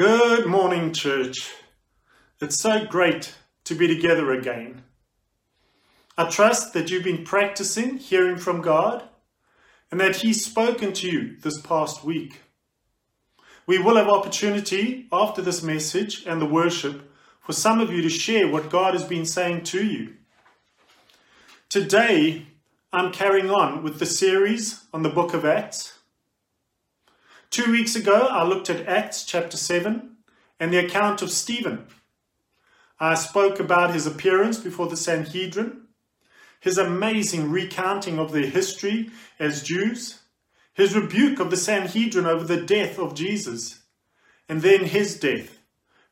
Good morning, church. It's so great to be together again. I trust that you've been practicing hearing from God and that He's spoken to you this past week. We will have opportunity after this message and the worship for some of you to share what God has been saying to you. Today, I'm carrying on with the series on the book of Acts. Two weeks ago, I looked at Acts chapter 7 and the account of Stephen. I spoke about his appearance before the Sanhedrin, his amazing recounting of their history as Jews, his rebuke of the Sanhedrin over the death of Jesus, and then his death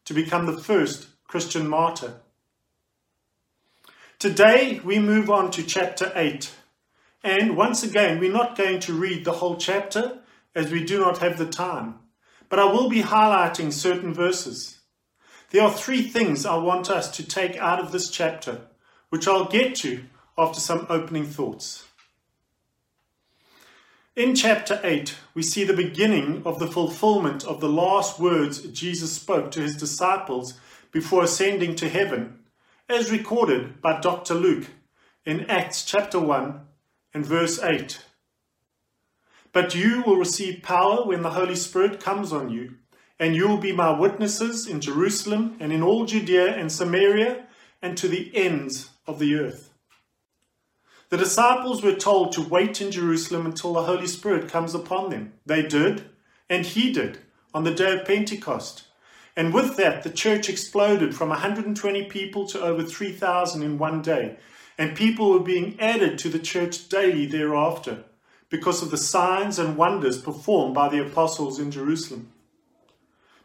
to become the first Christian martyr. Today, we move on to chapter 8. And once again, we're not going to read the whole chapter as we do not have the time, but I will be highlighting certain verses. There are three things I want us to take out of this chapter, which I'll get to after some opening thoughts. In chapter 8, we see the beginning of the fulfillment of the last words Jesus spoke to his disciples before ascending to heaven, as recorded by Dr. Luke in Acts chapter 1 and verse 8. But you will receive power when the Holy Spirit comes on you, and you will be my witnesses in Jerusalem and in all Judea and Samaria and to the ends of the earth. The disciples were told to wait in Jerusalem until the Holy Spirit comes upon them. They did, and he did, on the day of Pentecost. And with that, the church exploded from 120 people to over 3,000 in one day, and people were being added to the church daily thereafter because of the signs and wonders performed by the apostles in Jerusalem.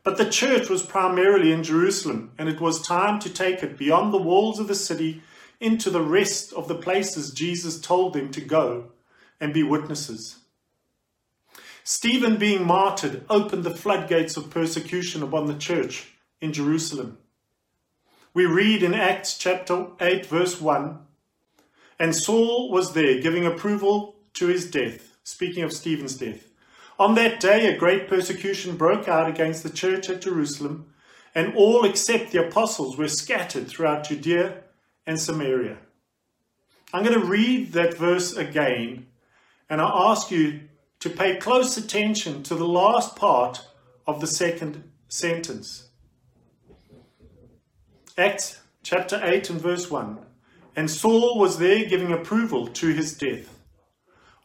But the church was primarily in Jerusalem, and it was time to take it beyond the walls of the city into the rest of the places Jesus told them to go and be witnesses. Stephen being martyred opened the floodgates of persecution upon the church in Jerusalem. We read in Acts chapter 8, verse 1 And Saul was there giving approval to his death. Speaking of Stephen's death. On that day, a great persecution broke out against the church at Jerusalem, and all except the apostles were scattered throughout Judea and Samaria. I'm going to read that verse again, and I ask you to pay close attention to the last part of the second sentence. Acts chapter 8 and verse 1. And Saul was there giving approval to his death.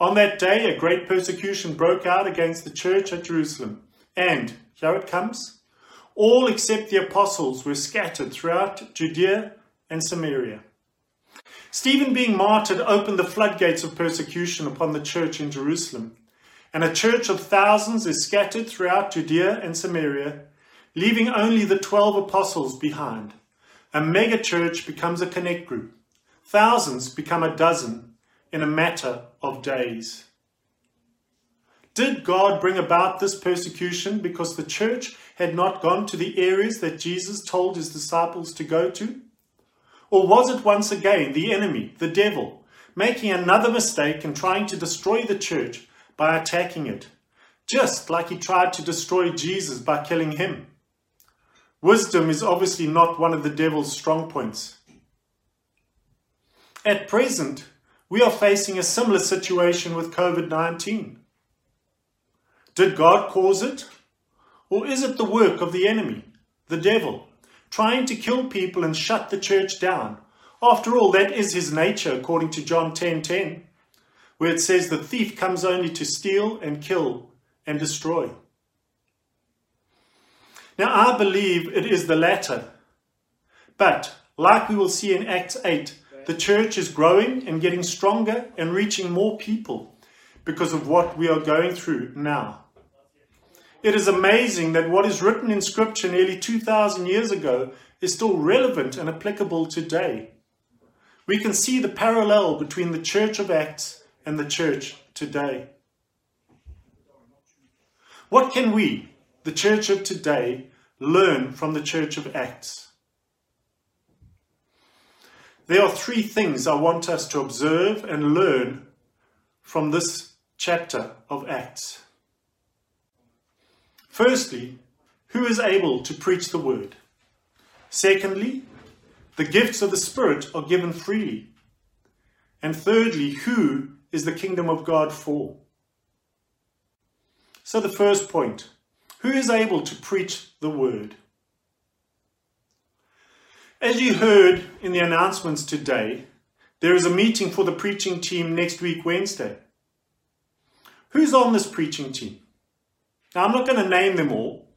On that day, a great persecution broke out against the church at Jerusalem. And, here it comes, all except the apostles were scattered throughout Judea and Samaria. Stephen being martyred opened the floodgates of persecution upon the church in Jerusalem. And a church of thousands is scattered throughout Judea and Samaria, leaving only the twelve apostles behind. A mega church becomes a connect group. Thousands become a dozen, in a matter of days. Did God bring about this persecution because the church had not gone to the areas that Jesus told his disciples to go to? Or was it once again the enemy, the devil, making another mistake and trying to destroy the church by attacking it, just like he tried to destroy Jesus by killing him? Wisdom is obviously not one of the devil's strong points. At present, we are facing a similar situation with COVID 19. Did God cause it? Or is it the work of the enemy, the devil, trying to kill people and shut the church down? After all, that is his nature, according to John 10:10, 10, where it says the thief comes only to steal and kill and destroy. Now, I believe it is the latter. But, like we will see in Acts 8, the church is growing and getting stronger and reaching more people because of what we are going through now. It is amazing that what is written in Scripture nearly 2,000 years ago is still relevant and applicable today. We can see the parallel between the church of Acts and the church today. What can we, the church of today, learn from the church of Acts? There are three things I want us to observe and learn from this chapter of Acts. Firstly, who is able to preach the word? Secondly, the gifts of the Spirit are given freely. And thirdly, who is the kingdom of God for? So, the first point who is able to preach the word? As you heard in the announcements today, there is a meeting for the preaching team next week, Wednesday. Who's on this preaching team? Now, I'm not going to name them all,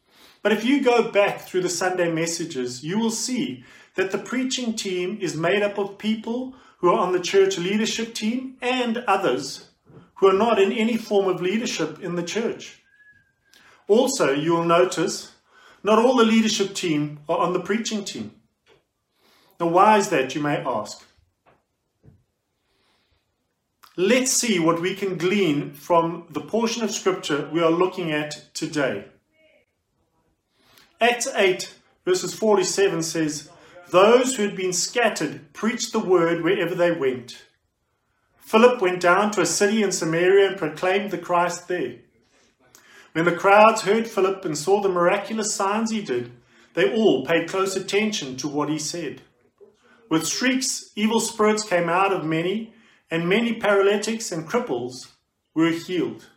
but if you go back through the Sunday messages, you will see that the preaching team is made up of people who are on the church leadership team and others who are not in any form of leadership in the church. Also, you will notice not all the leadership team are on the preaching team. Now, why is that, you may ask? Let's see what we can glean from the portion of scripture we are looking at today. Acts 8, verses 47 says, Those who had been scattered preached the word wherever they went. Philip went down to a city in Samaria and proclaimed the Christ there. When the crowds heard Philip and saw the miraculous signs he did, they all paid close attention to what he said. With shrieks, evil spirits came out of many, and many paralytics and cripples were healed.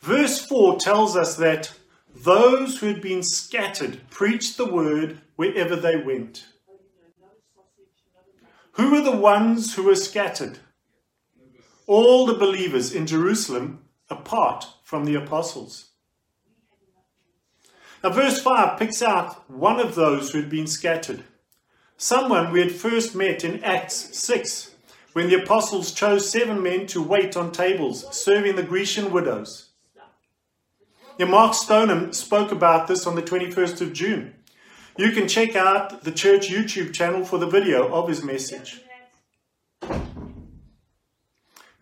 Verse 4 tells us that those who had been scattered preached the word wherever they went. Who were the ones who were scattered? All the believers in Jerusalem apart from the apostles. Now, verse 5 picks out one of those who had been scattered. Someone we had first met in Acts 6, when the apostles chose seven men to wait on tables, serving the Grecian widows. Yeah, Mark Stoneham spoke about this on the 21st of June. You can check out the church YouTube channel for the video of his message.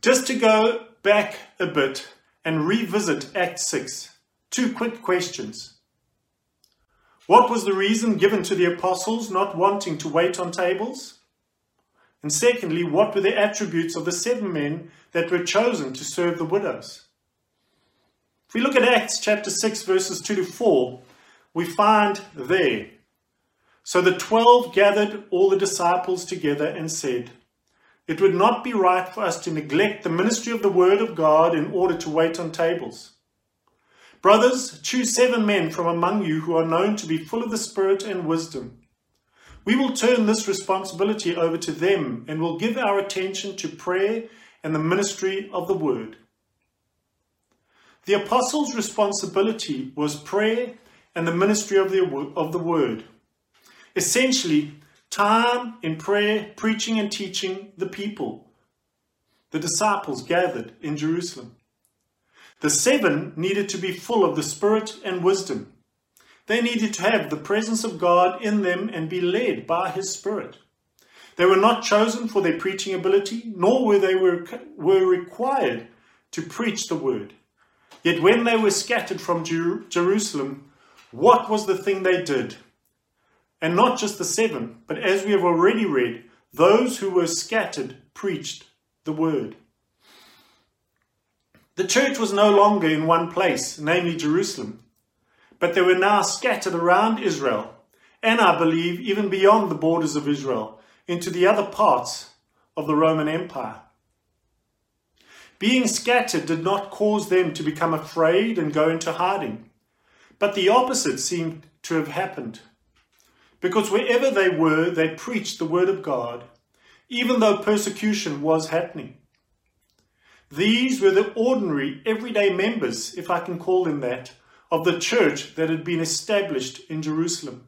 Just to go back a bit and revisit Act 6, two quick questions. What was the reason given to the apostles not wanting to wait on tables? And secondly, what were the attributes of the seven men that were chosen to serve the widows? If we look at Acts chapter 6, verses 2 to 4, we find there. So the twelve gathered all the disciples together and said, It would not be right for us to neglect the ministry of the word of God in order to wait on tables. Brothers, choose seven men from among you who are known to be full of the Spirit and wisdom. We will turn this responsibility over to them and will give our attention to prayer and the ministry of the word. The apostles' responsibility was prayer and the ministry of the, of the word. Essentially, time in prayer, preaching, and teaching the people. The disciples gathered in Jerusalem. The seven needed to be full of the Spirit and wisdom. They needed to have the presence of God in them and be led by His Spirit. They were not chosen for their preaching ability, nor were they were, were required to preach the word. Yet when they were scattered from Jer- Jerusalem, what was the thing they did? And not just the seven, but as we have already read, those who were scattered preached the word. The church was no longer in one place, namely Jerusalem, but they were now scattered around Israel, and I believe even beyond the borders of Israel, into the other parts of the Roman Empire. Being scattered did not cause them to become afraid and go into hiding, but the opposite seemed to have happened. Because wherever they were, they preached the word of God, even though persecution was happening. These were the ordinary, everyday members, if I can call them that, of the church that had been established in Jerusalem.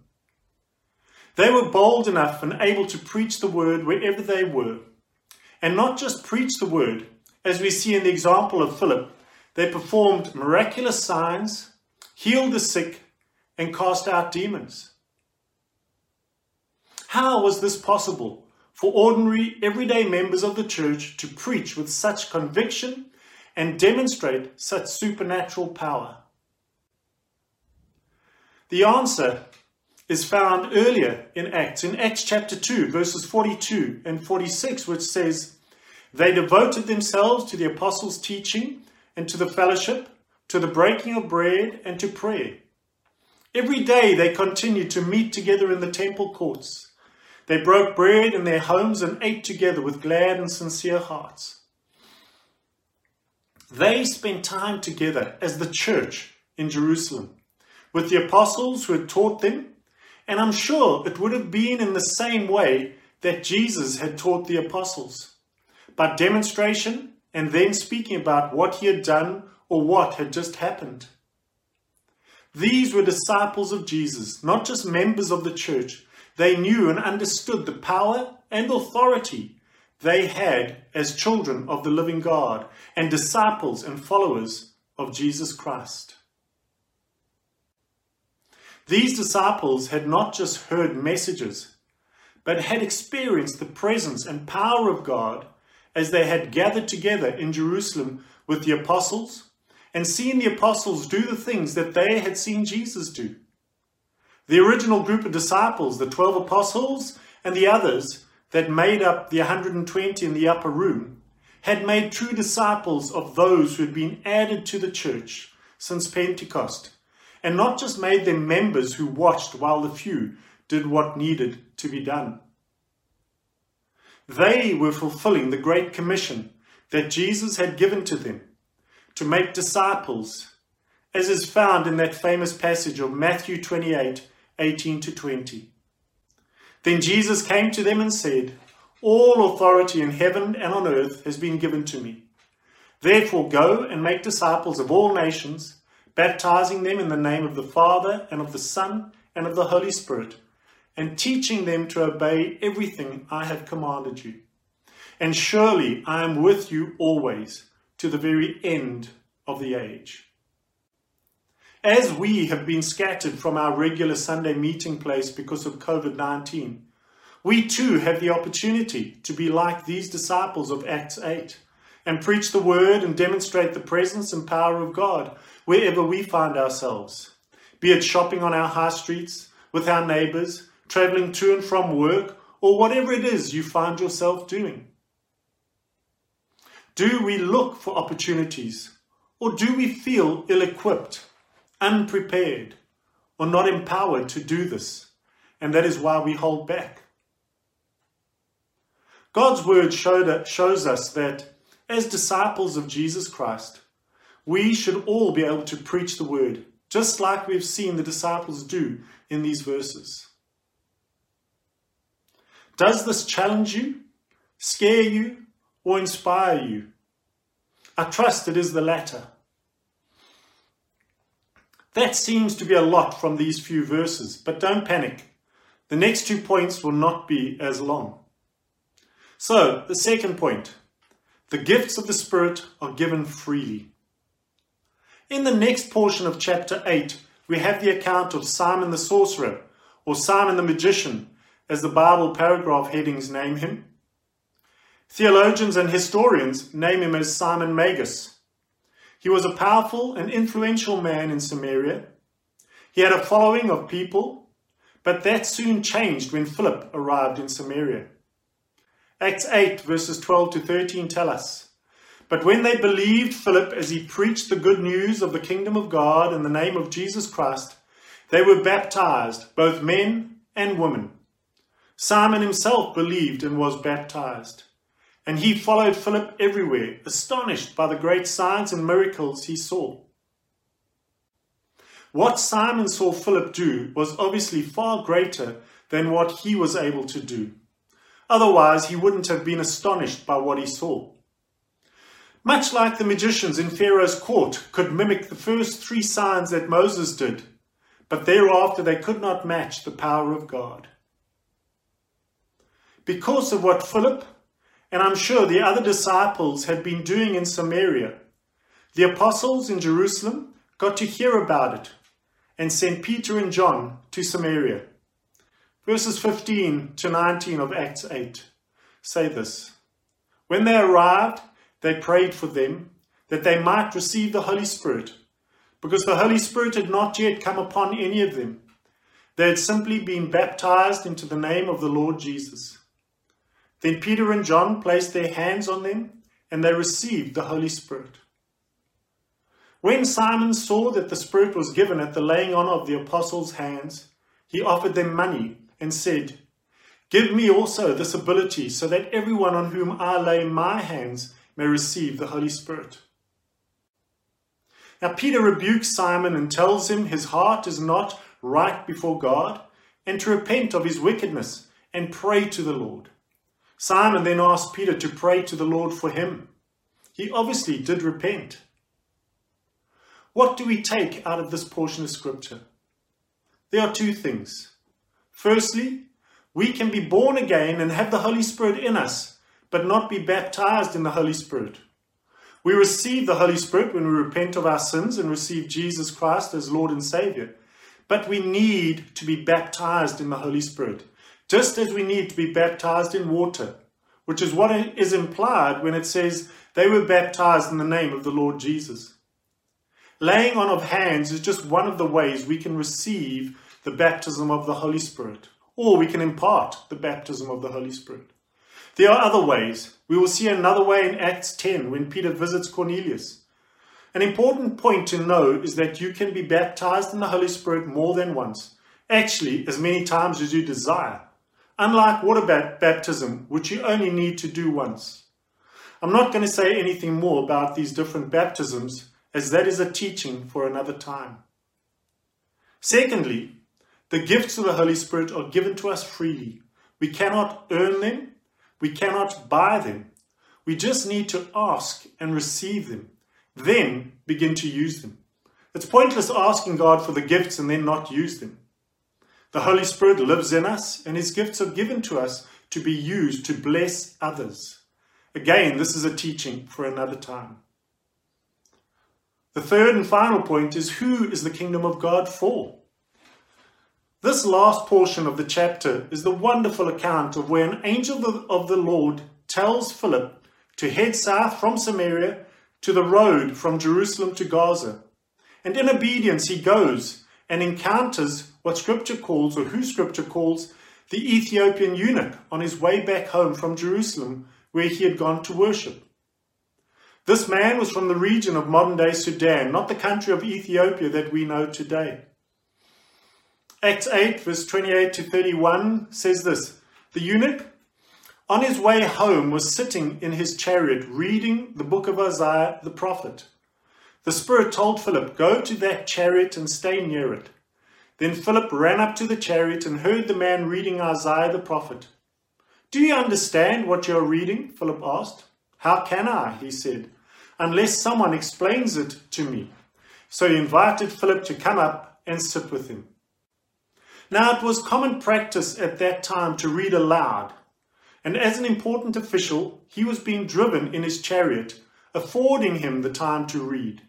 They were bold enough and able to preach the word wherever they were. And not just preach the word, as we see in the example of Philip, they performed miraculous signs, healed the sick, and cast out demons. How was this possible for ordinary, everyday members of the church to preach with such conviction and demonstrate such supernatural power? The answer is found earlier in Acts, in Acts chapter 2, verses 42 and 46, which says, they devoted themselves to the apostles' teaching and to the fellowship, to the breaking of bread, and to prayer. Every day they continued to meet together in the temple courts. They broke bread in their homes and ate together with glad and sincere hearts. They spent time together as the church in Jerusalem with the apostles who had taught them, and I'm sure it would have been in the same way that Jesus had taught the apostles by demonstration and then speaking about what he had done or what had just happened. These were disciples of Jesus, not just members of the church. They knew and understood the power and authority they had as children of the living God and disciples and followers of Jesus Christ. These disciples had not just heard messages, but had experienced the presence and power of God as they had gathered together in Jerusalem with the apostles and seen the apostles do the things that they had seen Jesus do. The original group of disciples, the 12 apostles, and the others that made up the 120 in the upper room, had made true disciples of those who had been added to the church since Pentecost, and not just made them members who watched while the few did what needed to be done. They were fulfilling the Great Commission that Jesus had given to them to make disciples, as is found in that famous passage of Matthew 28 18 to 20. Then Jesus came to them and said, All authority in heaven and on earth has been given to me. Therefore, go and make disciples of all nations, baptizing them in the name of the Father and of the Son and of the Holy Spirit and teaching them to obey everything I have commanded you. And surely I am with you always to the very end of the age. As we have been scattered from our regular Sunday meeting place because of COVID 19, we too have the opportunity to be like these disciples of Acts 8 and preach the word and demonstrate the presence and power of God wherever we find ourselves, be it shopping on our high streets, with our neighbours, traveling to and from work, or whatever it is you find yourself doing? Do we look for opportunities, or do we feel ill equipped, unprepared, or not empowered to do this? And that is why we hold back. God's word showed, shows us that as disciples of Jesus Christ, we should all be able to preach the word, just like we've seen the disciples do in these verses. Does this challenge you, scare you, or inspire you? I trust it is the latter. That seems to be a lot from these few verses, but don't panic. The next two points will not be as long. So, the second point the gifts of the Spirit are given freely. In the next portion of chapter 8, we have the account of Simon the sorcerer, or Simon the magician, as the Bible paragraph headings name him. Theologians and historians name him as Simon Magus. He was a powerful and influential man in Samaria. He had a following of people, but that soon changed when Philip arrived in Samaria. Acts 8, verses 12 to 13 tell us But when they believed Philip as he preached the good news of the kingdom of God in the name of Jesus Christ, they were baptized, both men and women. Simon himself believed and was baptized. And he followed Philip everywhere, astonished by the great signs and miracles he saw. What Simon saw Philip do was obviously far greater than what he was able to do. Otherwise, he wouldn't have been astonished by what he saw. Much like the magicians in Pharaoh's court could mimic the first three signs that Moses did, but thereafter they could not match the power of God because of what Philip and I'm sure the other disciples had been doing in Samaria. The apostles in Jerusalem got to hear about it and sent Peter and John to Samaria. Verses 15 to 19 of Acts 8 say this When they arrived, they prayed for them that they might receive the Holy Spirit, because the Holy Spirit had not yet come upon any of them. They had simply been baptized into the name of the Lord Jesus. Then Peter and John placed their hands on them and they received the Holy Spirit. When Simon saw that the Spirit was given at the laying on of the apostles' hands, he offered them money and said, Give me also this ability, so that everyone on whom I lay my hands may receive the Holy Spirit. Now, Peter rebukes Simon and tells him his heart is not right before God, and to repent of his wickedness and pray to the Lord. Simon then asked Peter to pray to the Lord for him. He obviously did repent. What do we take out of this portion of Scripture? There are two things. Firstly, we can be born again and have the Holy Spirit in us, but not be baptized in the Holy Spirit. We receive the Holy Spirit when we repent of our sins and receive Jesus Christ as Lord and Savior. But we need to be baptized in the Holy Spirit, just as we need to be baptized in water, which is what is implied when it says they were baptized in the name of the Lord Jesus. Laying on of hands is just one of the ways we can receive the baptism of the Holy Spirit, or we can impart the baptism of the Holy Spirit. There are other ways. We will see another way in Acts 10 when Peter visits Cornelius. An important point to know is that you can be baptized in the Holy Spirit more than once, actually, as many times as you desire, unlike water baptism, which you only need to do once. I'm not going to say anything more about these different baptisms, as that is a teaching for another time. Secondly, the gifts of the Holy Spirit are given to us freely. We cannot earn them we cannot buy them. We just need to ask and receive them, then begin to use them. It's pointless asking God for the gifts and then not use them. The Holy Spirit lives in us, and His gifts are given to us to be used to bless others. Again, this is a teaching for another time. The third and final point is who is the kingdom of God for? This last portion of the chapter is the wonderful account of where an angel of the Lord tells Philip to head south from Samaria to the road from Jerusalem to Gaza. And in obedience, he goes and encounters what Scripture calls, or who Scripture calls, the Ethiopian eunuch on his way back home from Jerusalem, where he had gone to worship. This man was from the region of modern day Sudan, not the country of Ethiopia that we know today. Acts 8, verse 28 to 31 says this The eunuch, on his way home, was sitting in his chariot reading the book of Isaiah the prophet. The Spirit told Philip, Go to that chariot and stay near it. Then Philip ran up to the chariot and heard the man reading Isaiah the prophet. Do you understand what you are reading? Philip asked. How can I? he said, unless someone explains it to me. So he invited Philip to come up and sit with him. Now, it was common practice at that time to read aloud, and as an important official, he was being driven in his chariot, affording him the time to read.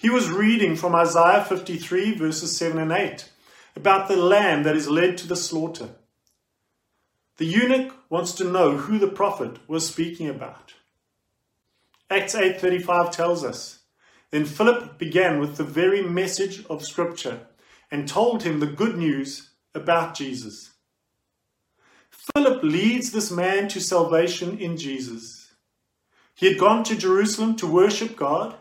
He was reading from Isaiah 53, verses 7 and 8, about the lamb that is led to the slaughter. The eunuch wants to know who the prophet was speaking about. Acts 8:35 tells us, then Philip began with the very message of scripture and told him the good news about Jesus. Philip leads this man to salvation in Jesus. He had gone to Jerusalem to worship God,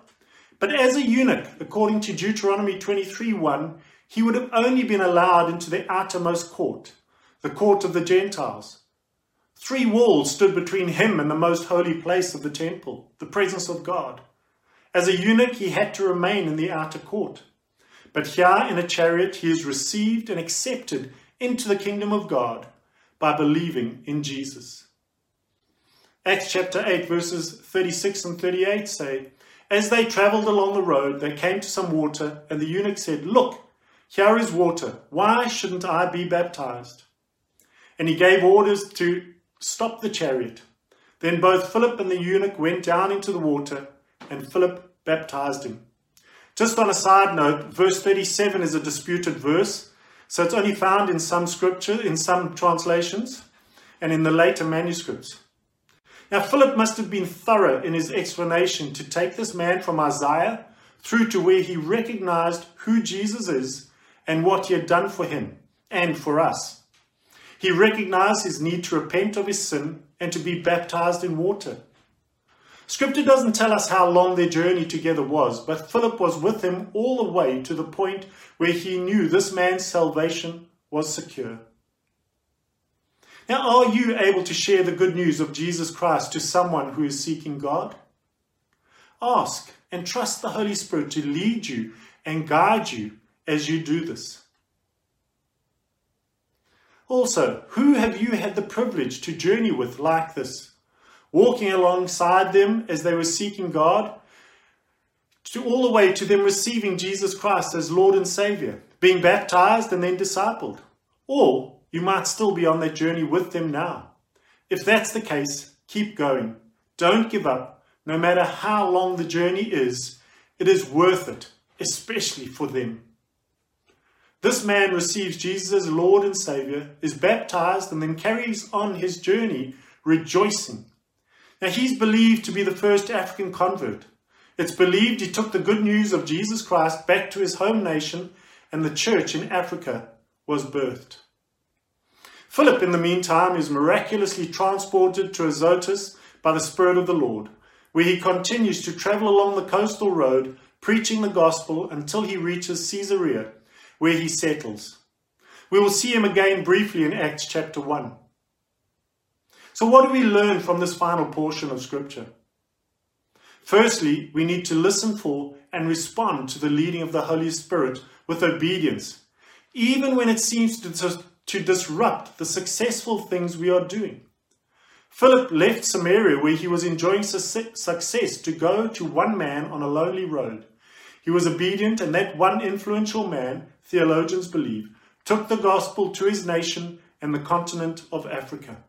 but as a eunuch, according to Deuteronomy 23:1, he would have only been allowed into the outermost court, the court of the Gentiles. Three walls stood between him and the most holy place of the temple, the presence of God. As a eunuch, he had to remain in the outer court. But here in a chariot, he is received and accepted into the kingdom of God by believing in Jesus. Acts chapter 8, verses 36 and 38 say, As they traveled along the road, they came to some water, and the eunuch said, Look, here is water. Why shouldn't I be baptized? And he gave orders to stop the chariot. Then both Philip and the eunuch went down into the water, and Philip baptized him. Just on a side note, verse 37 is a disputed verse, so it's only found in some scripture, in some translations, and in the later manuscripts. Now, Philip must have been thorough in his explanation to take this man from Isaiah through to where he recognized who Jesus is and what he had done for him and for us. He recognized his need to repent of his sin and to be baptized in water. Scripture doesn't tell us how long their journey together was, but Philip was with him all the way to the point where he knew this man's salvation was secure. Now, are you able to share the good news of Jesus Christ to someone who is seeking God? Ask and trust the Holy Spirit to lead you and guide you as you do this. Also, who have you had the privilege to journey with like this? Walking alongside them as they were seeking God, to all the way to them receiving Jesus Christ as Lord and Savior, being baptized and then discipled. Or you might still be on that journey with them now. If that's the case, keep going. Don't give up. No matter how long the journey is, it is worth it, especially for them. This man receives Jesus as Lord and Savior, is baptized, and then carries on his journey rejoicing. Now, he's believed to be the first African convert. It's believed he took the good news of Jesus Christ back to his home nation, and the church in Africa was birthed. Philip, in the meantime, is miraculously transported to Azotus by the Spirit of the Lord, where he continues to travel along the coastal road, preaching the gospel until he reaches Caesarea where he settles. We will see him again briefly in Acts chapter 1. So, what do we learn from this final portion of Scripture? Firstly, we need to listen for and respond to the leading of the Holy Spirit with obedience, even when it seems to, to disrupt the successful things we are doing. Philip left Samaria, where he was enjoying success, to go to one man on a lonely road. He was obedient, and that one influential man theologians believe, took the gospel to his nation and the continent of Africa.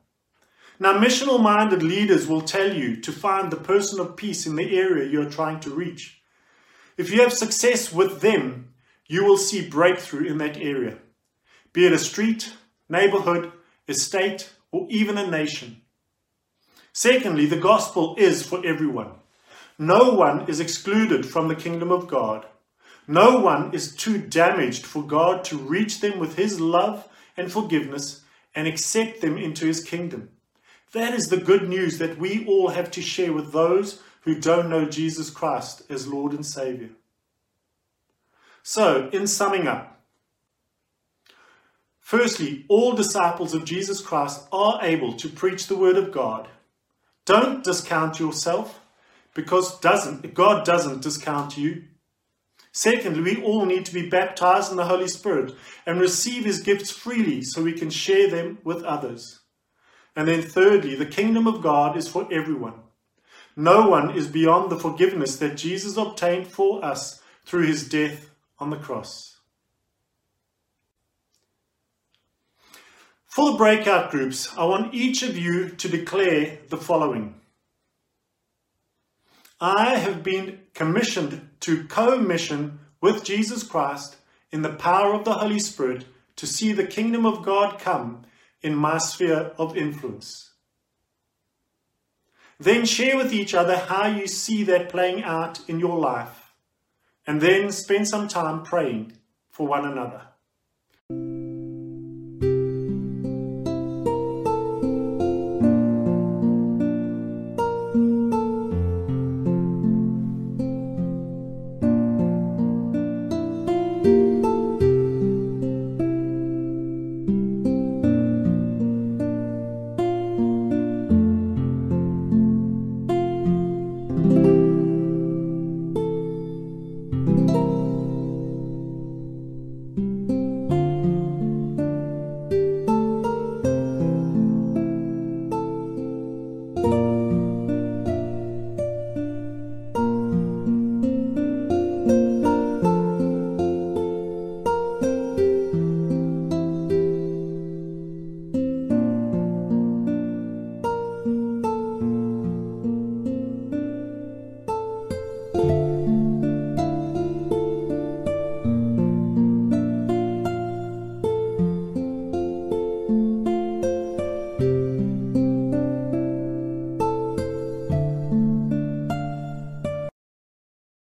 Now, missional minded leaders will tell you to find the person of peace in the area you are trying to reach. If you have success with them, you will see breakthrough in that area, be it a street, neighborhood, estate, or even a nation. Secondly, the gospel is for everyone. No one is excluded from the kingdom of God. No one is too damaged for God to reach them with His love and forgiveness and accept them into His kingdom. That is the good news that we all have to share with those who don't know Jesus Christ as Lord and Savior. So, in summing up, firstly, all disciples of Jesus Christ are able to preach the Word of God. Don't discount yourself because doesn't, God doesn't discount you. Secondly, we all need to be baptized in the Holy Spirit and receive His gifts freely so we can share them with others. And then thirdly, the kingdom of God is for everyone. No one is beyond the forgiveness that Jesus obtained for us through His death on the cross. For the breakout groups, I want each of you to declare the following. I have been commissioned to co mission with Jesus Christ in the power of the Holy Spirit to see the kingdom of God come in my sphere of influence. Then share with each other how you see that playing out in your life, and then spend some time praying for one another.